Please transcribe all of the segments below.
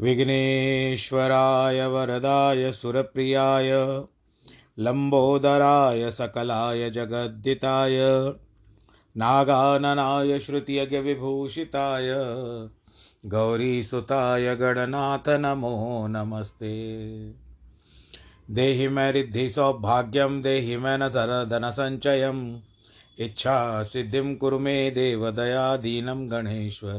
विघ्नेश्वराय वरदाय सुरप्रियाय लम्बोदराय सकलाय जगद्दिताय, नागाननाय श्रुतियज्ञविभूषिताय, गौरीसुताय गणनाथ नमो नमस्ते। देहि मे रिद्धि सौभाग्यं, देहि मे न धनसञ्चयम्, इच्छासिद्धिं कुरु मे देवदयादीनं गणेश्वर।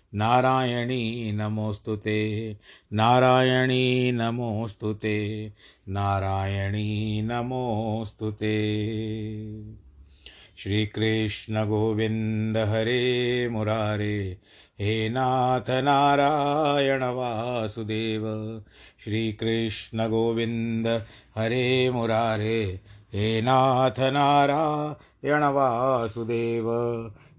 नारायणी नमोऽस्तु नारायणी नमोऽस्तु ते। नारायणी नमोऽस्तु ते। श्रीकृष्णगोविन्द हरे मुरारे। हे नाथ नारायण वासुदेव। श्रीकृष्णगोविन्द हरे मुरारे। हे नाथ नारायण वासुदेव।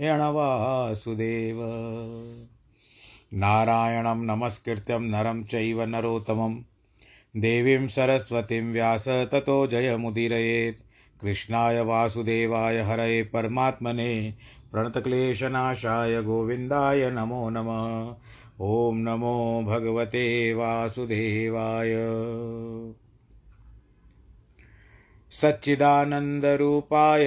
वासुदेव नारायणं नमस्कृत्यं नरं चैव नरोत्तमं। देवीं सरस्वतीं व्यास ततो जयमुदीरयेत्। कृष्णाय वासुदेवाय हरये परमात्मने। प्रणतक्लेशनाशाय गोविन्दाय नमो नमः। ॐ नमो भगवते वासुदेवाय। सच्चिदानन्दरूपाय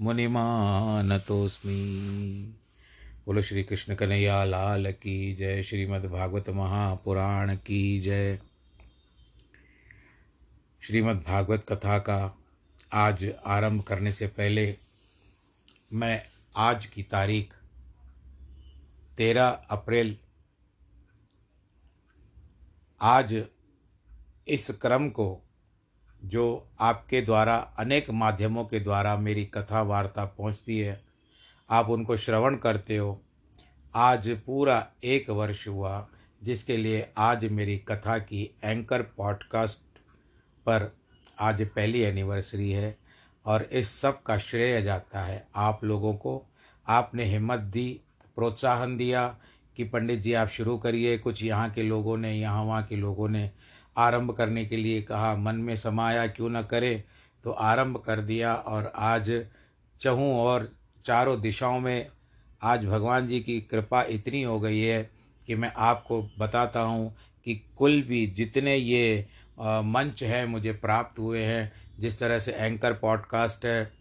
मुनिमानतोऽस्मि। बोलो श्री कृष्ण कन्हैया, लाल की जय श्रीमद्भागवत महापुराण की जय। श्रीमद्भागवत कथा का आज आरंभ करने से पहले मैं आज की तारीख तेरह अप्रैल, आज इस क्रम को जो आपके द्वारा, अनेक माध्यमों के द्वारा मेरी कथा वार्ता पहुँचती है, आप उनको श्रवण करते हो। आज पूरा एक वर्ष हुआ जिसके लिए आज मेरी कथा की एंकर पॉडकास्ट पर आज पहली एनिवर्सरी है और इस सब का श्रेय जाता है आप लोगों को। आपने हिम्मत दी, प्रोत्साहन दिया कि पंडित जी आप शुरू करिए, कुछ यहाँ के लोगों ने, यहाँ वहाँ के लोगों ने आरंभ करने के लिए कहा, मन में समाया क्यों न करे? तो आरंभ कर दिया और आज चहूँ और चारों दिशाओं में आज भगवान जी की कृपा इतनी हो गई है कि मैं आपको बताता हूँ कि कुल भी जितने ये मंच हैं मुझे प्राप्त हुए हैं। जिस तरह से एंकर पॉडकास्ट है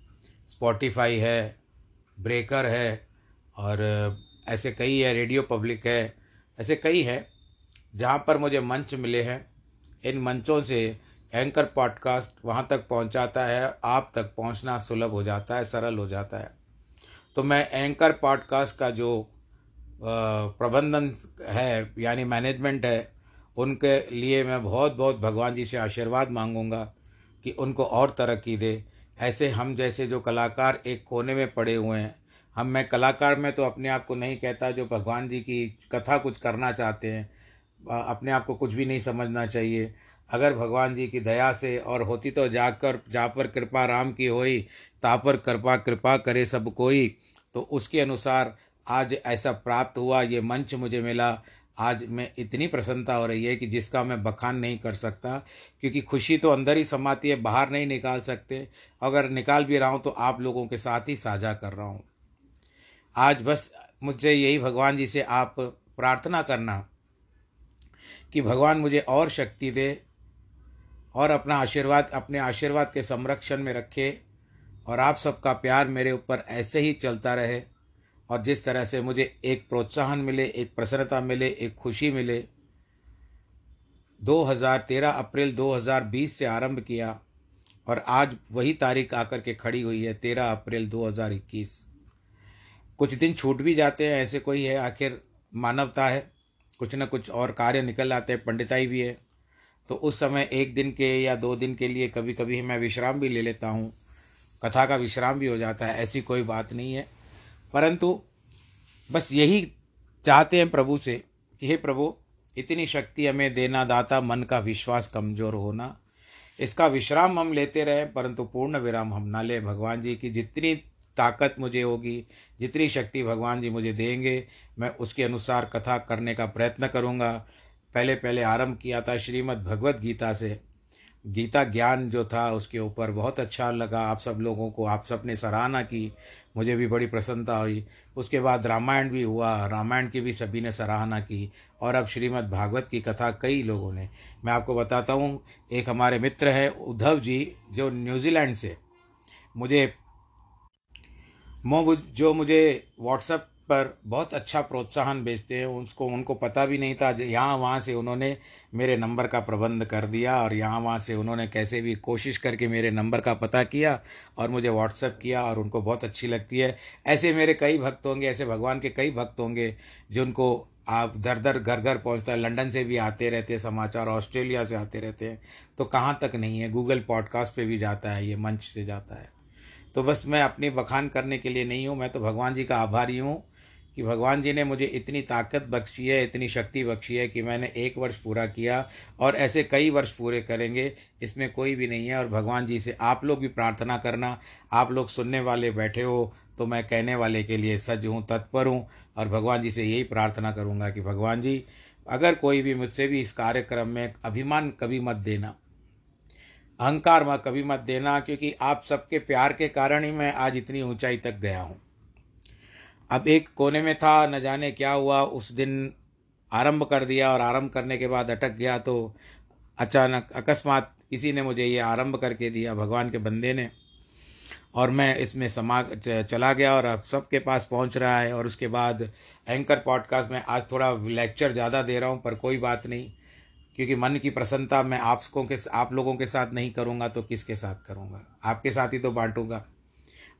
स्पॉटिफाई है ब्रेकर है और ऐसे कई है रेडियो पब्लिक है, ऐसे कई हैं जहाँ पर मुझे मंच मिले हैं। इन मंचों से एंकर पॉडकास्ट वहाँ तक पहुँचाता है, आप तक पहुँचना सुलभ हो जाता है, सरल हो जाता है। तो मैं एंकर पॉडकास्ट का जो प्रबंधन है, यानी मैनेजमेंट है, उनके लिए मैं बहुत बहुत भगवान जी से आशीर्वाद मांगूँगा कि उनको और तरक्की दे। ऐसे हम जैसे जो कलाकार एक कोने में पड़े हुए हैं, हम, मैं कलाकार में तो अपने आप को नहीं कहता जो भगवान जी की कथा कुछ करना चाहते हैं अपने आप को कुछ भी नहीं समझना चाहिए। अगर भगवान जी की दया से और होती तो जाकर जा पर कृपा राम की होई ता पर कृपा कृपा करे सब कोई। तो उसके अनुसार आज ऐसा प्राप्त हुआ, ये मंच मुझे मिला। आज मैं इतनी प्रसन्नता हो रही है कि जिसका मैं बखान नहीं कर सकता, क्योंकि खुशी तो अंदर ही समाती है, बाहर नहीं निकाल सकते। अगर निकाल भी रहा हूँ तो आप लोगों के साथ ही साझा कर रहा हूँ। आज बस मुझे यही भगवान जी से आप प्रार्थना करना। कि भगवान मुझे और शक्ति दे और अपना आशीर्वाद, अपने आशीर्वाद के संरक्षण में रखे और आप सबका प्यार मेरे ऊपर ऐसे ही चलता रहे और जिस तरह से मुझे एक प्रोत्साहन मिले, एक प्रसन्नता मिले, एक खुशी मिले 2013 अप्रैल 2020 से आरंभ किया और आज वही तारीख आकर के खड़ी हुई है 13 अप्रैल 2021 कुछ दिन छूट भी जाते हैं, ऐसे कोई है, आखिर मानवता है कुछ ना कुछ और कार्य निकल आते हैं पंडिताई भी है। तो उस समय एक दिन के या दो दिन के लिए कभी कभी मैं विश्राम भी ले लेता हूँ। कथा का विश्राम भी हो जाता है, ऐसी कोई बात नहीं है। परंतु बस यही चाहते हैं प्रभु से कि हे प्रभु, इतनी शक्ति हमें देना, दाता, मन का विश्वास कमज़ोर होना। इसका विश्राम हम लेते रहें, परंतु पूर्ण विराम हम ना लें। भगवान जी की जितनी ताकत मुझे होगी, जितनी शक्ति भगवान जी मुझे देंगे, मैं उसके अनुसार कथा करने का प्रयत्न करूँगा। पहले पहले आरंभ किया था श्रीमद् भगवत गीता से। गीता ज्ञान जो था उसके ऊपर बहुत अच्छा लगा। आप सब लोगों को, आप सबने सराहना की। मुझे भी बड़ी प्रसन्नता हुई। उसके बाद रामायण भी हुआ। रामायण की भी सभी ने सराहना की। और अब श्रीमद् भागवत की कथा कई लोगों ने। मैं आपको बताता हूँ, एक हमारे मित्र हैं उद्धव जी, जो न्यूजीलैंड से। मुझे जो मुझे व्हाट्सएप पर बहुत अच्छा प्रोत्साहन भेजते हैं, उसको, उनको पता भी नहीं था यहाँ वहाँ से उन्होंने मेरे नंबर का प्रबंध कर दिया और यहाँ वहाँ से उन्होंने कैसे भी कोशिश करके मेरे नंबर का पता किया और मुझे व्हाट्सअप किया और उनको बहुत अच्छी लगती है। ऐसे मेरे कई भक्त होंगे, ऐसे भगवान के कई भक्त होंगे जिनको आप दर दर घर घर पहुँचता है लंदन से भी आते रहते हैं, समाचार ऑस्ट्रेलिया से आते रहते हैं तो कहाँ तक नहीं है, गूगल पॉडकास्ट पे भी जाता है, ये मंच से जाता है। तो बस मैं अपनी बखान करने के लिए नहीं हूँ, मैं तो भगवान जी का आभारी हूँ कि भगवान जी ने मुझे इतनी ताकत बख्शी है, इतनी शक्ति बख्शी है कि मैंने एक वर्ष पूरा किया और ऐसे कई वर्ष पूरे करेंगे, इसमें कोई भी नहीं है और भगवान जी से आप लोग भी प्रार्थना करना, आप लोग सुनने वाले बैठे हो तो मैं कहने वाले के लिए सज हूँ, तत्पर हूँ और भगवान जी से यही प्रार्थना करूँगा कि भगवान जी, अगर कोई भी मुझसे भी इस कार्यक्रम में अभिमान कभी मत देना। अहंकार मत कभी मत देना, क्योंकि आप सबके प्यार के कारण ही मैं आज इतनी ऊंचाई तक गया हूँ। अब एक कोने में था, न जाने क्या हुआ, उस दिन आरंभ कर दिया और आरंभ करने के बाद अटक गया तो अचानक, अकस्मात किसी ने मुझे ये आरंभ करके दिया, भगवान के बंदे ने। और मैं इसमें समा चला गया और अब सबके पास पहुँच रहा है, और उसके बाद एंकर पॉडकास्ट में आज थोड़ा लेक्चर ज़्यादा दे रहा हूँ, पर कोई बात नहीं। क्योंकि मन की प्रसन्नता मैं आपको के आप लोगों के साथ नहीं करूँगा तो किसके साथ करूँगा? आपके साथ ही तो बांटूँगा।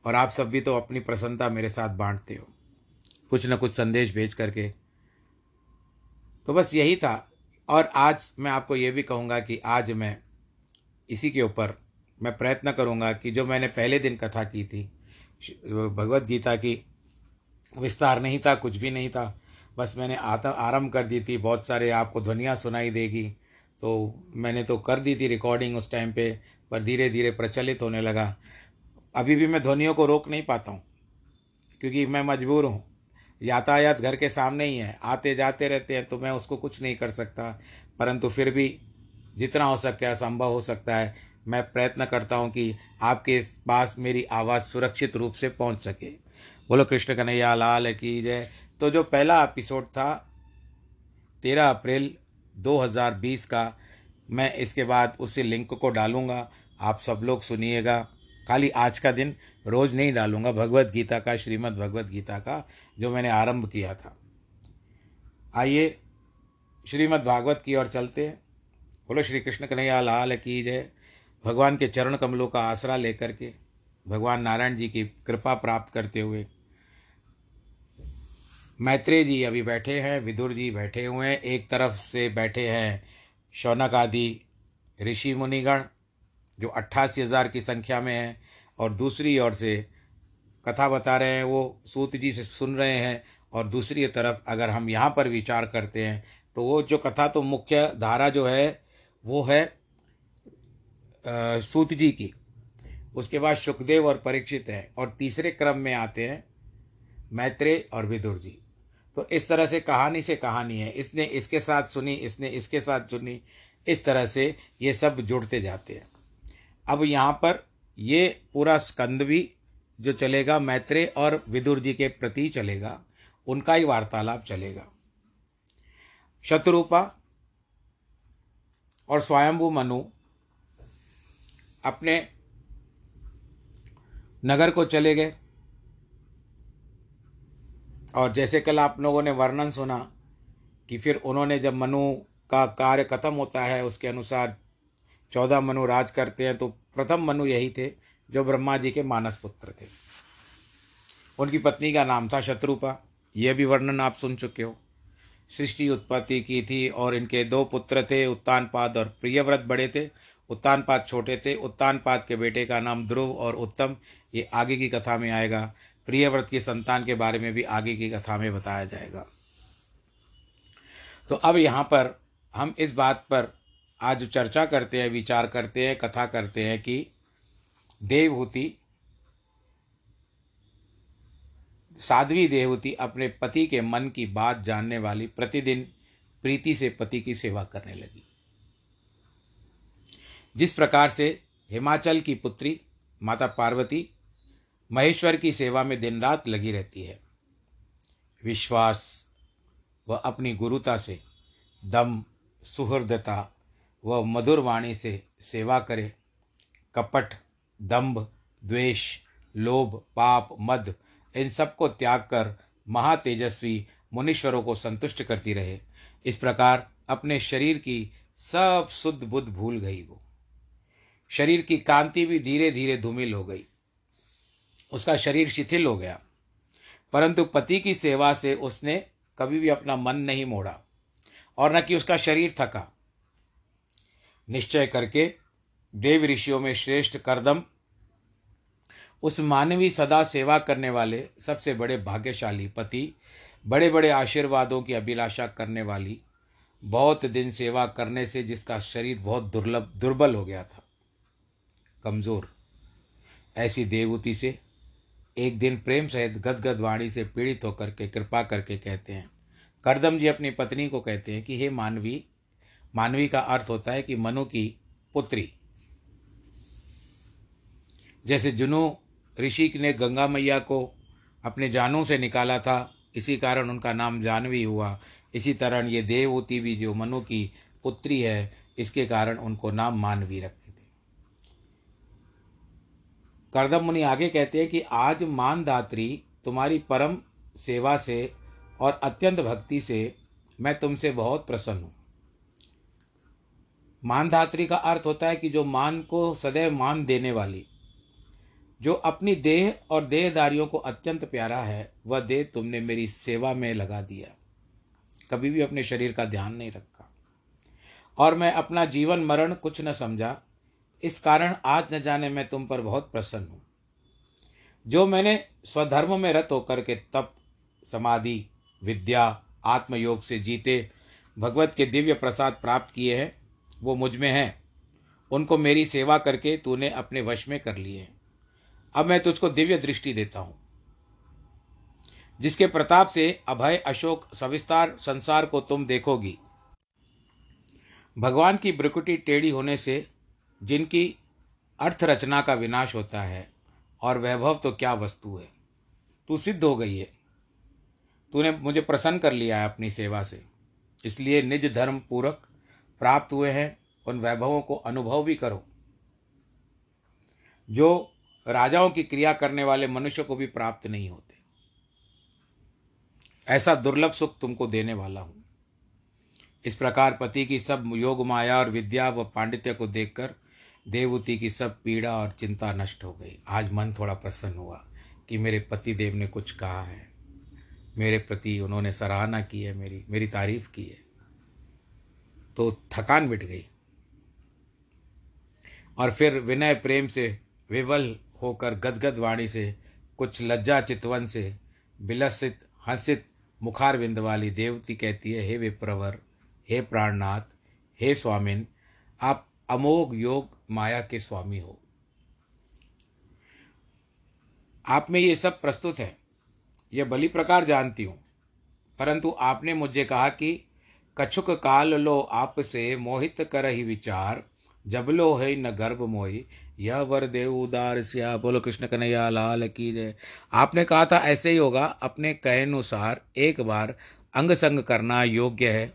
और आप सब भी तो अपनी प्रसन्नता मेरे साथ बांटते हो। कुछ ना कुछ संदेश भेज करके। तो बस यही था। और आज मैं आपको ये भी कहूँगा कि आज मैं इसी के ऊपर मैं प्रयत्न करूँगा कि जो मैंने पहले दिन कथा की थी भगवत गीता की, विस्तार नहीं था, कुछ भी नहीं था। बस मैंने आता, आरंभ कर दी थी, बहुत सारे आपको ध्वनियाँ सुनाई देगी। तो मैंने तो कर दी थी रिकॉर्डिंग उस टाइम पे, पर धीरे धीरे प्रचलित होने लगा। अभी भी मैं ध्वनियों को रोक नहीं पाता हूँ, क्योंकि मैं मजबूर हूँ। यातायात घर के सामने ही है आते जाते रहते हैं तो मैं उसको कुछ नहीं कर सकता। परंतु फिर भी जितना हो सके संभव हो सकता है, मैं प्रयत्न करता हूँ कि आपके पास मेरी आवाज़ सुरक्षित रूप से पहुँच सके। बोलो, कृष्ण कन्हैया, लाल की जय। तो जो पहला एपिसोड था, तेरह अप्रैल 2020 का, मैं इसके बाद उसी लिंक को डालूँगा। आप सब लोग सुनिएगा। खाली आज का दिन रोज़ नहीं डालूँगा, भगवत गीता का, श्रीमद् भगवत गीता का, जो मैंने आरंभ किया था। आइए, श्रीमद् भागवत की ओर चलते हैं। बोलो, श्री कृष्ण कन्हैया, लाल की जय। भगवान के चरण कमलों का आसरा लेकर के, भगवान नारायण जी की कृपा प्राप्त करते हुए मैत्रेय जी अभी बैठे हैं विदुर जी बैठे हुए हैं एक तरफ़ से बैठे हैं शौनक आदि ऋषि मुनिगण जो अट्ठासी हज़ार की संख्या में हैं और दूसरी ओर से कथा बता रहे हैं वो सूत जी से सुन रहे हैं और दूसरी तरफ़ अगर हम यहाँ पर विचार करते हैं तो वो जो कथा तो मुख्य धारा जो है वो है आ, सूत जी की। उसके बाद सुखदेव और परीक्षित हैं और तीसरे क्रम में आते हैं मैत्रेय और विदुर जी। तो इस तरह से कहानी से कहानी है। इसने इसके साथ सुनी, इसने इसके साथ सुनी। इस तरह से ये सब जुड़ते जाते हैं। अब यहाँ पर ये पूरा स्कंद भी जो चलेगा, मैत्रेय और विदुर जी के प्रति चलेगा, उनका ही वार्तालाप चलेगा। शत्रुपा और स्वयंभू मनु अपने नगर को चले गए। और जैसे कल आप लोगों ने वर्णन सुना कि फिर उन्होंने जब मनु का कार्य खत्म होता है, उसके अनुसार चौदह मनु राज करते हैं तो प्रथम मनु यही थे जो ब्रह्मा जी के मानस पुत्र थे। उनकी पत्नी का नाम था शत्रुपा। यह भी वर्णन आप सुन चुके हो। सृष्टि उत्पत्ति की थी और इनके दो पुत्र थे, उत्तानपाद और प्रियव्रत बड़े थे। उत्तानपाद छोटे थे। उत्तानपाद के बेटे का नाम ध्रुव और उत्तम। ये आगे की कथा में आएगा। प्रियव्रत की संतान के बारे में भी आगे की कथा में बताया जाएगा। तो अब यहाँ पर हम इस बात पर आज चर्चा करते हैं, विचार करते हैं, कथा करते हैं कि देवहूति, साध्वी देवहूति अपने पति के मन की बात जानने वाली प्रतिदिन प्रीति से पति की सेवा करने लगी। जिस प्रकार से हिमाचल की पुत्री माता पार्वती महेश्वर की सेवा में दिन रात लगी रहती है। विश्वास व अपनी गुरुता से दम, सुहृदता व मधुर वाणी से सेवा करे। कपट दंभ द्वेष, लोभ, पाप, मद, इन सबको त्याग कर महातेजस्वी मुनीश्वरों को संतुष्ट करती रहे। इस प्रकार अपने शरीर की सब शुद्ध बुद्ध भूल गई वो। शरीर की कांति भी धीरे धीरे धूमिल हो गई। उसका शरीर शिथिल हो गया। परंतु पति की सेवा से उसने कभी भी अपना मन नहीं मोड़ा और न कि उसका शरीर थका। निश्चय करके देव ऋषियों में श्रेष्ठ करदम उस मानवी सदा सेवा करने वाले सबसे बड़े भाग्यशाली पति बड़े बड़े आशीर्वादों की अभिलाषा करने वाली, बहुत दिन सेवा करने से जिसका शरीर बहुत दुर्लभ, दुर्बल हो गया था। कमज़ोर, ऐसी देवूति से एक दिन प्रेम सहित गदगद वाणी से पीड़ित होकर के कृपा करके कहते हैं। करदम जी अपनी पत्नी को कहते हैं कि, हे मानवी मानवी का अर्थ होता है कि मनु की पुत्री। जैसे जुनू ऋषि ने गंगा मैया को अपने जानों से निकाला था, इसी कारण उनका नाम जानवी हुआ। इसी तरह ये देवहूति भी जो मनु की पुत्री है, इसके कारण उनको नाम मानवी रखते थे करदम मुनि आगे कहते हैं कि आज मानदात्री तुम्हारी परम सेवा से और अत्यंत भक्ति से मैं तुमसे बहुत प्रसन्न हूँ। मानधात्री का अर्थ होता है कि जो मान को सदैव मान देने वाली, जो अपनी देह और देहदारियों को अत्यंत प्यारा है, वह देह तुमने मेरी सेवा में लगा दिया। कभी भी अपने शरीर का ध्यान नहीं रखा। और मैं अपना जीवन मरण कुछ न समझा इस कारण आज न जाने मैं तुम पर बहुत प्रसन्न हूँ। जो मैंने स्वधर्म में रत होकर के तप, समाधि, विद्या, आत्मयोग से जीते, भगवत के दिव्य प्रसाद प्राप्त किए हैं, वो मुझमें हैं। उनको मेरी सेवा करके तूने अपने वश में कर लिए हैं। अब मैं तुझको दिव्य दृष्टि देता हूँ। जिसके प्रताप से अभय, अशोक, सविस्तार संसार को तुम देखोगी। भगवान की ब्रिकुटी टेढ़ी होने से जिनकी अर्थ रचना का विनाश होता है और वैभव तो क्या वस्तु है? तू सिद्ध हो गई है। तूने मुझे प्रसन्न कर लिया है अपनी सेवा से। इसलिए निज धर्म पूरक प्राप्त हुए हैं, उन वैभवों को अनुभव भी करो। जो राजाओं की क्रिया करने वाले मनुष्य को भी प्राप्त नहीं होते। ऐसा दुर्लभ सुख तुमको देने वाला हूँ। इस प्रकार पति की सब योग माया और विद्या व पांडित्य को देखकर देवती की सब पीड़ा और चिंता नष्ट हो गई। आज मन थोड़ा प्रसन्न हुआ कि मेरे पति देव ने कुछ कहा है। मेरे प्रति उन्होंने सराहना की है, मेरी मेरी तारीफ़ की है। तो थकान मिट गई। और फिर विनय प्रेम से विवल होकर गदगद वाणी से, कुछ लज्जा चितवन से बिलसित, हंसित मुखार बिंद वाली देवती कहती है, हे विप्रवर, हे प्राणनाथ, हे स्वामिन, आप अमोघ योग माया के स्वामी हो। आप में ये सब प्रस्तुत है। यह बलि प्रकार जानती हूँ। परंतु आपने मुझे कहा कि कछुक काल लो आप से मोहित कर ही विचार, जब लो है न गर्भ मोही यह वर देव उदार सिया। बोलो, कृष्ण कन्हैया, लाल की जय। आपने कहा था ऐसे ही होगा। अपने कहे अनुसार एक बार अंग संग करना योग्य है,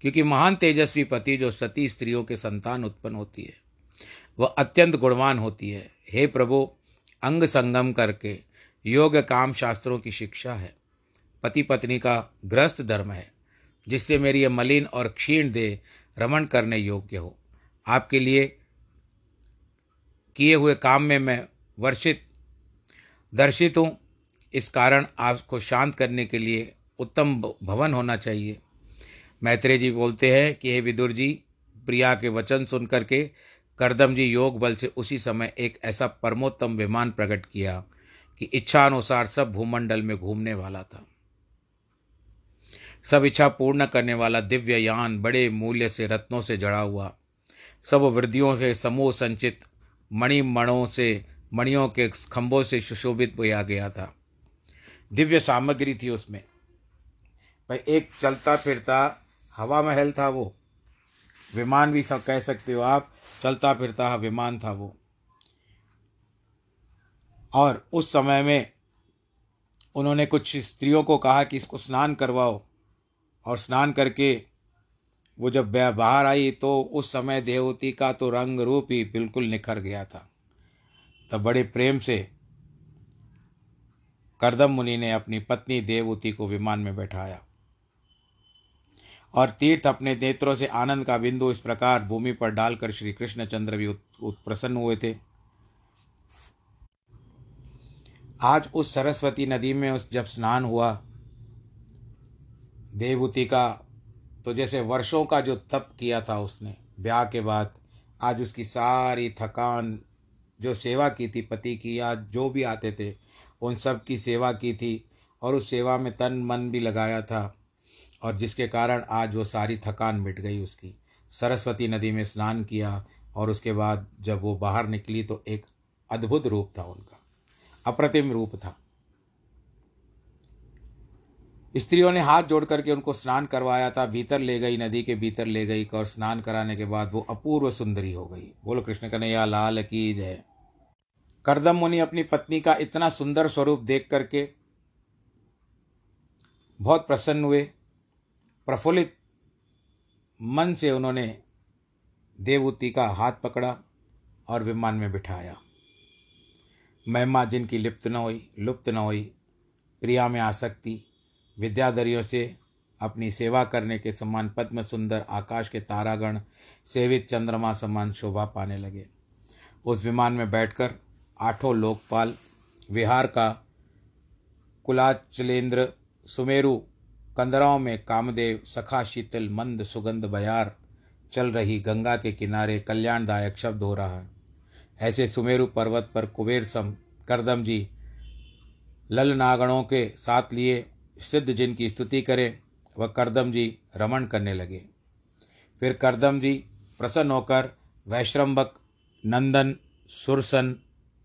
क्योंकि महान तेजस्वी पति जो सती स्त्रियों के संतान उत्पन्न होती है। वह अत्यंत गुणवान होती है। हे प्रभु, अंग संगम करके योग काम शास्त्रों की शिक्षा है। पति पत्नी का ग्रस्त धर्म है, जिससे मेरी यह मलिन और क्षीण दे रमण करने योग्य हो। आपके लिए किए हुए काम में मैं वर्षित, दर्शित हूँ। इस कारण आपको शांत करने के लिए उत्तम भवन होना चाहिए। मैत्रेय जी बोलते हैं कि, हे विदुर जी, प्रिया के वचन सुन करके करदम जी योग बल से उसी समय एक ऐसा परमोत्तम विमान प्रकट किया कि इच्छानुसार सब भूमंडल में घूमने वाला था। सब इच्छा पूर्ण करने वाला दिव्य यान बड़े मूल्य से रत्नों से जड़ा हुआ। सब वृद्धियों से समूह संचित मणिमणों से मणियों के खंभों से सुशोभित किया गया था। दिव्य सामग्री थी उसमें। भाई, एक चलता फिरता हवा महल था वो। विमान भी सब कह सकते हो आप चलता फिरता विमान था वो। और उस समय में उन्होंने कुछ स्त्रियों को कहा कि इसको स्नान करवाओ। और स्नान करके वो जब बाहर आई तो उस समय देवती का तो रंग रूप ही बिल्कुल निखर गया था। तब बड़े प्रेम से करदम मुनि ने अपनी पत्नी देवती को विमान में बैठाया। और तीर्थ अपने नेत्रों से आनंद का बिंदु इस प्रकार भूमि पर डालकर श्री कृष्णचंद्र भी उत्प्रसन्न हुए थे। आज उस सरस्वती नदी में उस जब स्नान हुआ देवभूति का तो जैसे वर्षों का जो तप किया था उसने, ब्याह के बाद, आज उसकी सारी थकान, जो सेवा की थी, पति की, या जो भी आते थे, उन सब की सेवा की थी, और उस सेवा में तन मन भी लगाया था। और जिसके कारण आज वो सारी थकान मिट गई उसकी। सरस्वती नदी में स्नान किया और उसके बाद जब वो बाहर निकली तो एक अद्भुत रूप था उनका। अप्रतिम रूप था। स्त्रियों ने हाथ जोड़ करके उनको स्नान करवाया था। भीतर ले गई, नदी के भीतर ले गई और स्नान कराने के बाद वो अपूर्व सुंदरी हो गई। बोलो, कृष्ण कन्हैया, लाल की जय। करदम मुनि अपनी पत्नी का इतना सुंदर स्वरूप देख करके बहुत प्रसन्न हुए। प्रफुल्लित मन से उन्होंने देवूति का हाथ पकड़ा और विमान में बिठाया। महिमा जिनकी लिप्त न हुई, लुप्त न हुई, प्रिया में आसक्ति, विद्याधरियों से अपनी सेवा करने के समान पद्म सुंदर आकाश के तारागण, सेवित चंद्रमा समान शोभा पाने लगे। उस विमान में बैठकर आठों लोकपाल, विहार का कुलाचलेंद्र सुमेरु कंदराओं में कामदेव, सखा शीतल, मंद सुगंध बयार। चल रही गंगा के किनारे कल्याणदायक शब्द हो रहा है। ऐसे सुमेरु पर्वत पर कुबेर सम, करदम जी ललनागणों के साथ लिए सिद्ध जिनकी स्तुति करें, वह करदम जी रमण करने लगे। फिर करदम जी प्रसन्न होकर वैश्रम्भक नंदन, सुरसन,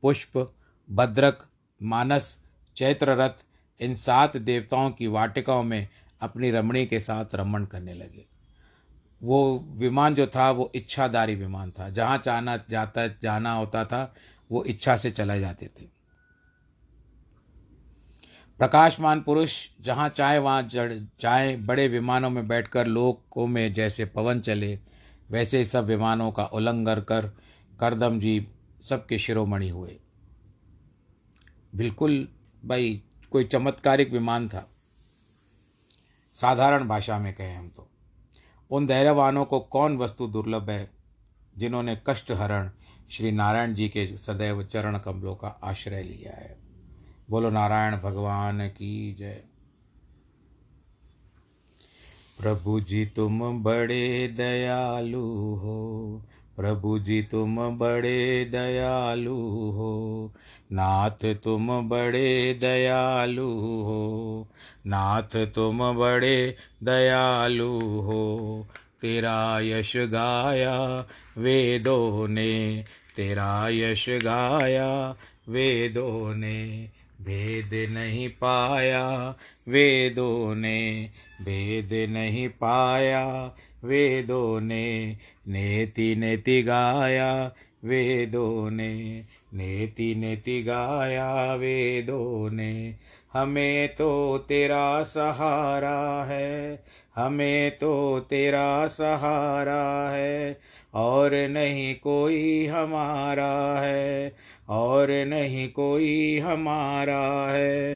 पुष्प, भद्रक, मानस, चैत्ररथ, इन सात देवताओं की वाटिकाओं में अपनी रमणी के साथ रमण करने लगे। वो विमान जो था, वो इच्छादारी विमान था। जहाँ चाहना जाता, जाना होता था, वो इच्छा से चले जाते थे। प्रकाशमान पुरुष जहाँ चाहे, वहाँ जड़ चाहे, बड़े विमानों में बैठकर लोकों में जैसे पवन चले, वैसे ही सब विमानों का उल्लंघन कर, करदम जी सबके शिरोमणि हुए। बिल्कुल भाई, कोई चमत्कारिक विमान था। साधारण भाषा में कहें हम तो। उन धैर्यवानों को कौन वस्तु दुर्लभ है, जिन्होंने कष्ट हरण श्री नारायण जी के सदैव चरण कमलों का आश्रय लिया है? बोलो, नारायण भगवान की जय। प्रभु जी, तुम बड़े दयालु हो। प्रभु जी तुम बड़े दयालु हो। नाथ तुम बड़े दयालु हो। नाथ तुम बड़े दयालु हो। तेरा यश गाया वेदों ने, तेरा यश गाया वेदों ने। भेद नहीं पाया वेदों ने भेद नहीं पाया, वेदों ने नेति नेति गाया, वेदों ने नेति नेति गाया, वेदों ने। हमें तो तेरा सहारा है, हमें तो तेरा सहारा है, और नहीं कोई हमारा है, और नहीं कोई हमारा है।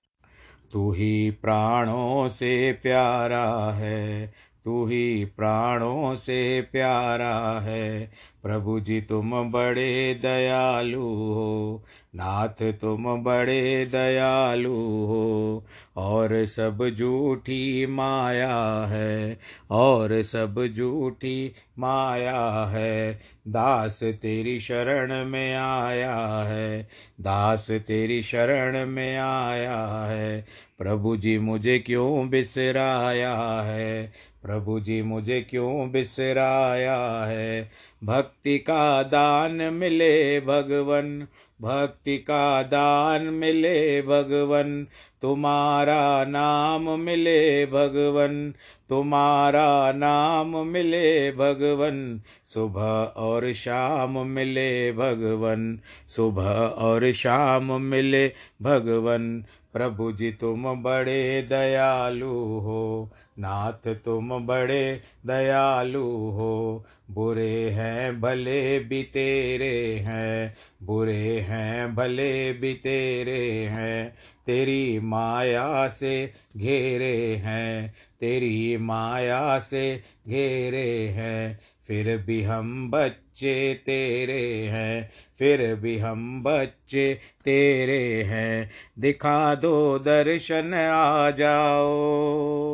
तू ही प्राणों से प्यारा है तू ही प्राणों से प्यारा है। प्रभु जी, तुम बड़े दयालु हो। नाथ, तुम बड़े दयालु हो। और सब झूठी माया है, और सब झूठी माया है। दास तेरी शरण में आया है, दास तेरी शरण में आया है। प्रभु जी, मुझे क्यों बिसराया है? प्रभु जी, मुझे क्यों बिसराया है? भक्ति का दान मिले भगवन, भक्ति का दान मिले भगवन। तुम्हारा नाम मिले भगवन, तुम्हारा नाम मिले भगवन। सुबह और शाम मिले भगवन, सुबह और शाम मिले भगवन। प्रभु जी तुम बड़े दयालु हो, नाथ तुम बड़े दयालु हो। बुरे हैं, भले भी तेरे हैं, बुरे हैं, भले भी तेरे हैं। तेरी माया से घेरे हैं, तेरी माया से घेरे हैं। फिर भी हम बच्चे तेरे हैं, फिर भी हम बच्चे तेरे हैं। दिखा दो दर्शन आ जाओ,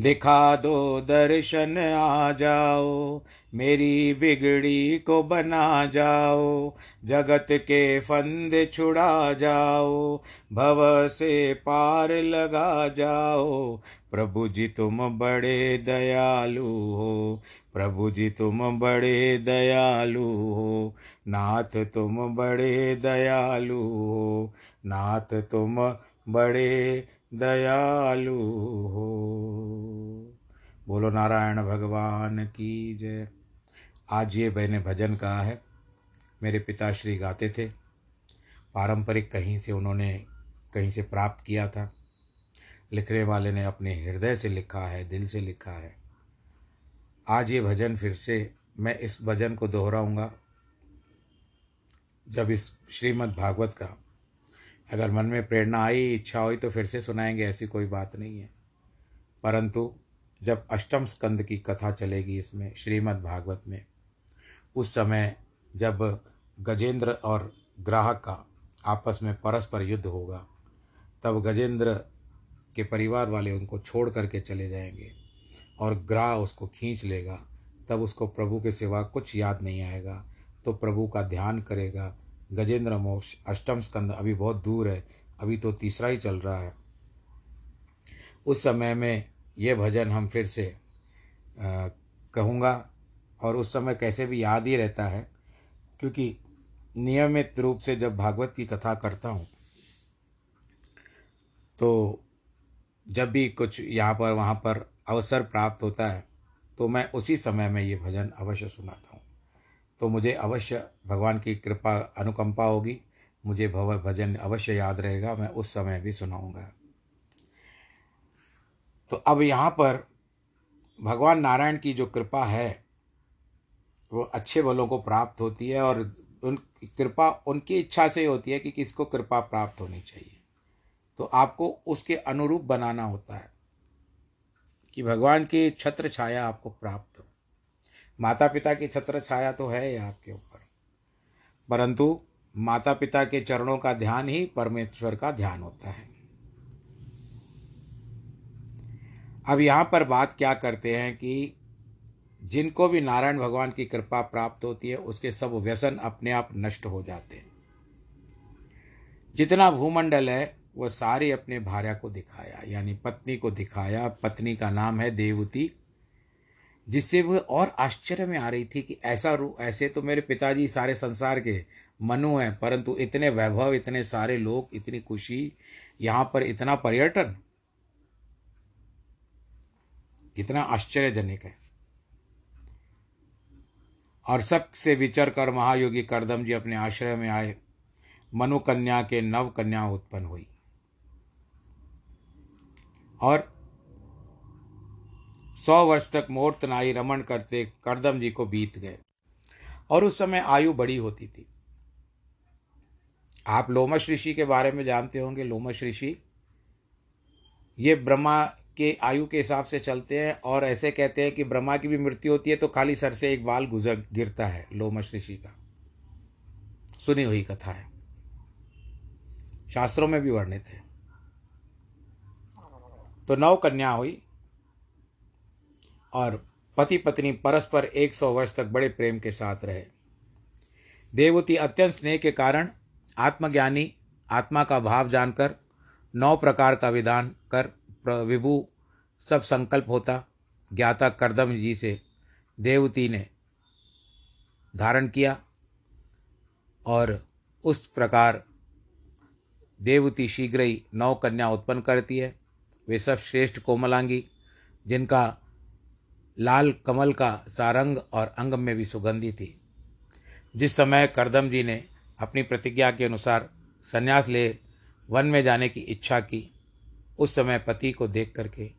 दिखा दो दर्शन आ जाओ। मेरी बिगड़ी को बना जाओ, जगत के फंद छुड़ा जाओ, भव से पार लगा जाओ। प्रभु जी तुम बड़े दयालु हो, प्रभु जी तुम बड़े दयालु हो। नाथ तुम बड़े दयालु हो, नाथ तुम बड़े दयालु हो। बोलो नारायण भगवान की जय। आज ये मैंने भजन कहा है। मेरे पिताश्री गाते थे। पारंपरिक कहीं से उन्होंने कहीं से प्राप्त किया था। लिखने वाले ने अपने हृदय से लिखा है, दिल से लिखा है। आज ये भजन फिर से मैं इस भजन को दोहराऊँगा। जब इस श्रीमद् भागवत का अगर मन में प्रेरणा आई, इच्छा हुई तो फिर से सुनाएँगे, ऐसी कोई बात नहीं है। परंतु जब अष्टम स्कंद की कथा चलेगी इसमें, श्रीमद् भागवत में उस समय जब गजेंद्र और ग्राहक का आपस में परस्पर युद्ध होगा, तब गजेंद्र के परिवार वाले उनको छोड़ करके चले जाएँगे और ग्राह उसको खींच लेगा। तब उसको प्रभु के सिवा कुछ याद नहीं आएगा। तो प्रभु का ध्यान करेगा, गजेंद्र मोक्ष, अष्टम स्कंद अभी बहुत दूर है, अभी तो तीसरा ही चल रहा है। उस समय में ये भजन हम फिर से कहूँगा और उस समय कैसे भी याद ही रहता है, क्योंकि नियमित रूप से जब भागवत की कथा करता हूँ तो जब भी कुछ यहाँ पर, वहाँ पर अवसर प्राप्त होता है तो मैं उसी समय में ये भजन अवश्य सुनाता हूँ। तो मुझे अवश्य भगवान की कृपा अनुकंपा होगी, मुझे भव भजन अवश्य याद रहेगा, मैं उस समय भी सुनाऊँगा। तो अब यहाँ पर भगवान नारायण की जो कृपा है वो अच्छे बलों को प्राप्त होती है और उन कृपा, उनकी इच्छा से होती है कि किसको कृपा प्राप्त होनी चाहिए। तो आपको उसके अनुरूप बनाना होता है कि भगवान की छत्र छाया आपको प्राप्त हो। माता पिता की छत्र छाया तो है ही आपके ऊपर। परंतु माता पिता के चरणों का ध्यान ही परमेश्वर का ध्यान होता है। अब यहाँ पर बात क्या करते हैं कि जिनको भी नारायण भगवान की कृपा प्राप्त होती है, उसके सब व्यसन अपने आप नष्ट हो जाते हैं। जितना भूमंडल है वह सारी अपने भार्या को दिखाया, यानी पत्नी को दिखाया। पत्नी का नाम है देवती, जिससे वह और आश्चर्य में आ रही थी कि ऐसा रू, ऐसे तो मेरे पिताजी सारे संसार के मनु हैं, परंतु इतने वैभव, इतने सारे लोग इतनी खुशी, यहाँ पर इतना पर्यटन, कितना आश्चर्यजनक है। और सबसे विचर कर महायोगी करदम जी अपने आश्रय में आए। मनु कन्या के नव कन्या उत्पन्न हुई। और सौ वर्ष तक मोर्त नाई रमण करते करदम जी को बीत गए। और उस समय आयु बड़ी होती थी। आप लोमश ऋषि के बारे में जानते होंगे। लोमश ऋषि, ये ब्रह्मा के आयु के हिसाब से चलते हैं और ऐसे कहते हैं कि ब्रह्मा की भी मृत्यु होती है तो खाली सर से एक बाल गुजर गिरता है, लोमश ऋषि का। सुनी हुई कथा है। शास्त्रों में भी वर्णित है। तो नौ कन्या हुई और पति पत्नी परस्पर एक सौ वर्ष तक बड़े प्रेम के साथ रहे। देवती अत्यंत स्नेह के कारण आत्मज्ञानी, आत्मा का भाव जानकर, नौ प्रकार का विधान कर विभु सब संकल्प होता। ज्ञाता करदम जी से देवती ने धारण किया और उस प्रकार देवती शीघ्र ही नौ कन्या उत्पन्न करती है। वे सब श्रेष्ठ कोमलांगी, जिनका लाल कमल का सारंग और अंग में भी सुगंधी थी। जिस समय करदम जी ने अपनी प्रतिज्ञा के अनुसार संन्यास ले, वन में जाने की इच्छा की उस समय पति को देख करके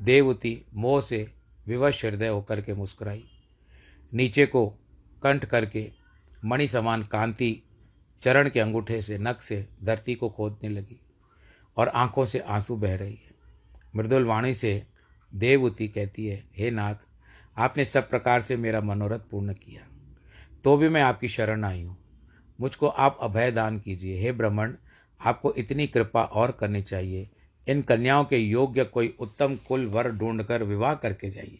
देवती मोह से विवश हृदय होकर के मुस्कुराई। नीचे को कंठ करके मणि समान कांति चरण के अंगूठे से, नख से धरती को खोदने लगी और आँखों से आँसू बह रही है। मृदुल वाणी से देवती कहती है, हे नाथ, आपने सब प्रकार से मेरा मनोरथ पूर्ण किया तो भी मैं आपकी शरण आई हूँ। मुझको आप अभय दान कीजिए। हे ब्राह्मण, आपको इतनी कृपा और करनी चाहिए इन कन्याओं के योग्य कोई उत्तम कुल वर ढूंढकर विवाह करके जाइए।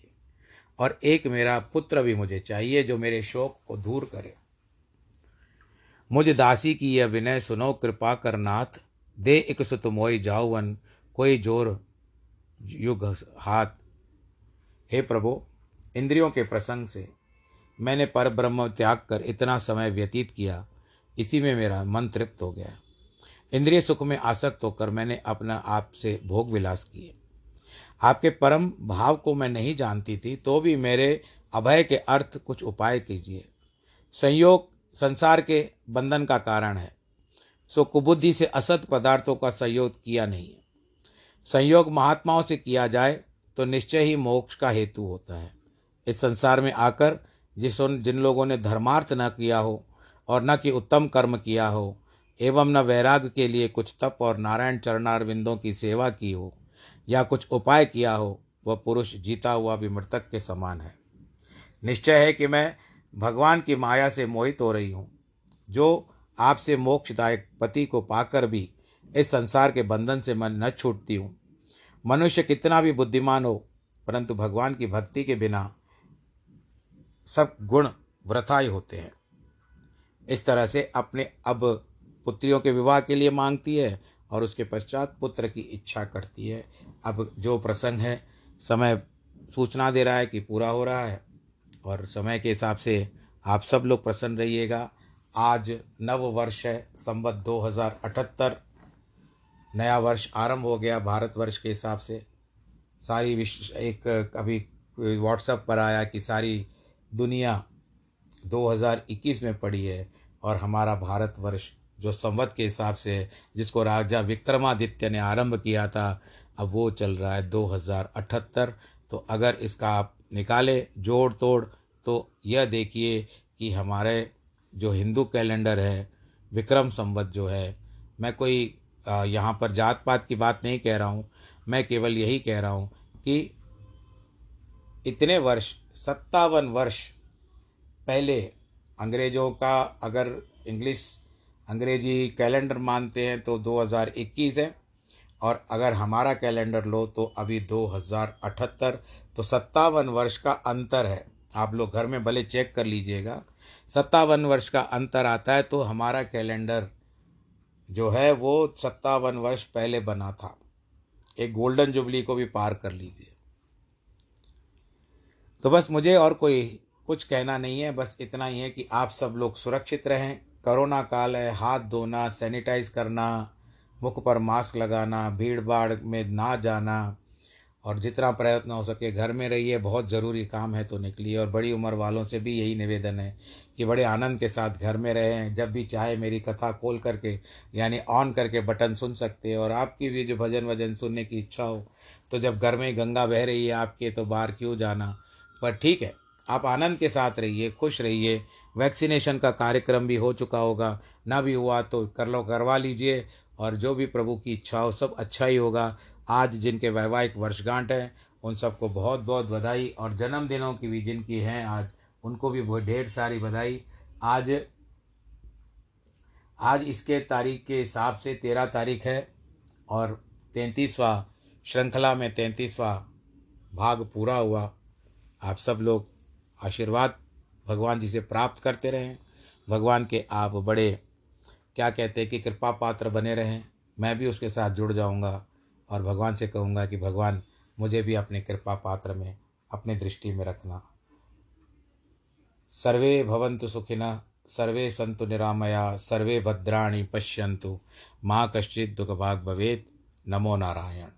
और एक मेरा पुत्र भी मुझे चाहिए जो मेरे शोक को दूर करे। मुझ दासी की यह विनय सुनो कृपा कर नाथ, दे एक सुत मोई जाओवन कोई ज़ोर युग हाथ। हे प्रभु, इंद्रियों के प्रसंग से मैंने पर ब्रह्म त्याग कर इतना समय व्यतीत किया, इसी में मेरा मन तृप्त हो गया। इंद्रिय सुख में आसक्त होकर मैंने अपना आप से भोग विलास किए। आपके परम भाव को मैं नहीं जानती थी तो भी मेरे अभय के अर्थ कुछ उपाय कीजिए। संयोग संसार के बंधन का कारण है। सो कुबुद्धि से असत पदार्थों का संयोग किया नहीं है। संयोग महात्माओं से किया जाए तो निश्चय ही मोक्ष का हेतु होता है। इस संसार में आकर जिस जिन लोगों ने धर्मार्थ न किया हो और न कि उत्तम कर्म किया हो एवं न वैराग के लिए कुछ तप और नारायण चरणार बिंदों की सेवा की हो, या कुछ उपाय किया हो, वह पुरुष जीता हुआ भी मृतक के समान है। निश्चय है कि मैं भगवान की माया से मोहित हो रही हूँ, जो आपसे मोक्षदायक पति को पाकर भी इस संसार के बंधन से मन न छूटती हूँ। मनुष्य कितना भी बुद्धिमान हो, परंतु भगवान की भक्ति के बिना सब गुण व्रथाई होते हैं। इस तरह से अपने अब पुत्रियों के विवाह के लिए मांगती है और उसके पश्चात पुत्र की इच्छा करती है। अब जो प्रसंग है, समय सूचना दे रहा है कि पूरा हो रहा है और समय के हिसाब से आप सब लोग प्रसन्न रहिएगा। आज नव वर्ष है, संवत दो हज़ार अठहत्तर। नया वर्ष आरंभ हो गया भारतवर्ष के हिसाब से। सारी विश्व, एक अभी व्हाट्सएप पर आया कि सारी दुनिया 2021 में पड़ी है और हमारा भारतवर्ष जो संवत के हिसाब से, जिसको राजा विक्रमादित्य ने आरंभ किया था, अब वो चल रहा है 2078 तो अगर इसका आप निकाले जोड़ तोड़ तो यह देखिए कि हमारे जो हिंदू कैलेंडर है, विक्रम संवत जो है, मैं कोई यहाँ पर जात पात की बात नहीं कह रहा हूँ। मैं केवल यही कह रहा हूँ कि इतने वर्ष, सत्तावन वर्ष पहले अंग्रेज़ों का अगर इंग्लिश अंग्रेज़ी कैलेंडर मानते हैं तो 2021 है, और अगर हमारा कैलेंडर लो तो अभी 2078 तो सत्तावन वर्ष का अंतर है। आप लोग घर में भले चेक कर लीजिएगा, सत्तावन वर्ष का अंतर आता है तो हमारा कैलेंडर जो है वो सत्तावन वर्ष पहले बना था। एक गोल्डन जुबली को भी पार कर लीजिए। तो बस मुझे और कोई कुछ कहना नहीं है, बस इतना ही है कि आप सब लोग सुरक्षित रहें कोरोना काल है, हाथ धोना, सैनिटाइज करना, मुख पर मास्क लगाना भीड़ भाड़ में ना जाना, और जितना प्रयत्न हो सके घर में रहिए, बहुत ज़रूरी काम है तो निकलिए। और बड़ी उम्र वालों से भी यही निवेदन है कि बड़े आनंद के साथ घर में रहें, जब भी चाहे मेरी कथा खोल करके, यानी ऑन करके बटन सुन सकते हैं। और आपकी भी जो भजन वज़न सुनने की इच्छा हो तो जब घर में गंगा बह रही है आपके तो बाहर क्यों जाना? पर ठीक है आप आनंद के साथ रहिए, खुश रहिए। वैक्सीनेशन का कार्यक्रम भी हो चुका होगा। ना भी हुआ तो कर लो, करवा लीजिए। और जो भी प्रभु की इच्छा हो, सब अच्छा ही होगा। आज जिनके वैवाहिक वर्षगांठ हैं, उन सबको बहुत बहुत बधाई। और जन्मदिनों की भी जिनकी हैं आज, उनको भी बहुत ढेर सारी बधाई। आज आज इसके तारीख के हिसाब से तेरह तारीख है और तैंतीसवा श्रृंखला में तैंतीसवा भाग पूरा हुआ। आप सब लोग आशीर्वाद भगवान जी से प्राप्त करते रहें। भगवान के आप बड़े, क्या कहते हैं कि कृपा पात्र बने रहें। मैं भी उसके साथ जुड़ जाऊँगा और भगवान से कहूँगा कि भगवान, मुझे भी अपने कृपा पात्र में, अपने दृष्टि में रखना। सर्वे भवन्तु सुखिनः सर्वे संतु निरामया, सर्वे भद्राणी पश्यन्तु। माँ कश्चित् दुःखभाग् भवेत्। नमो नारायण।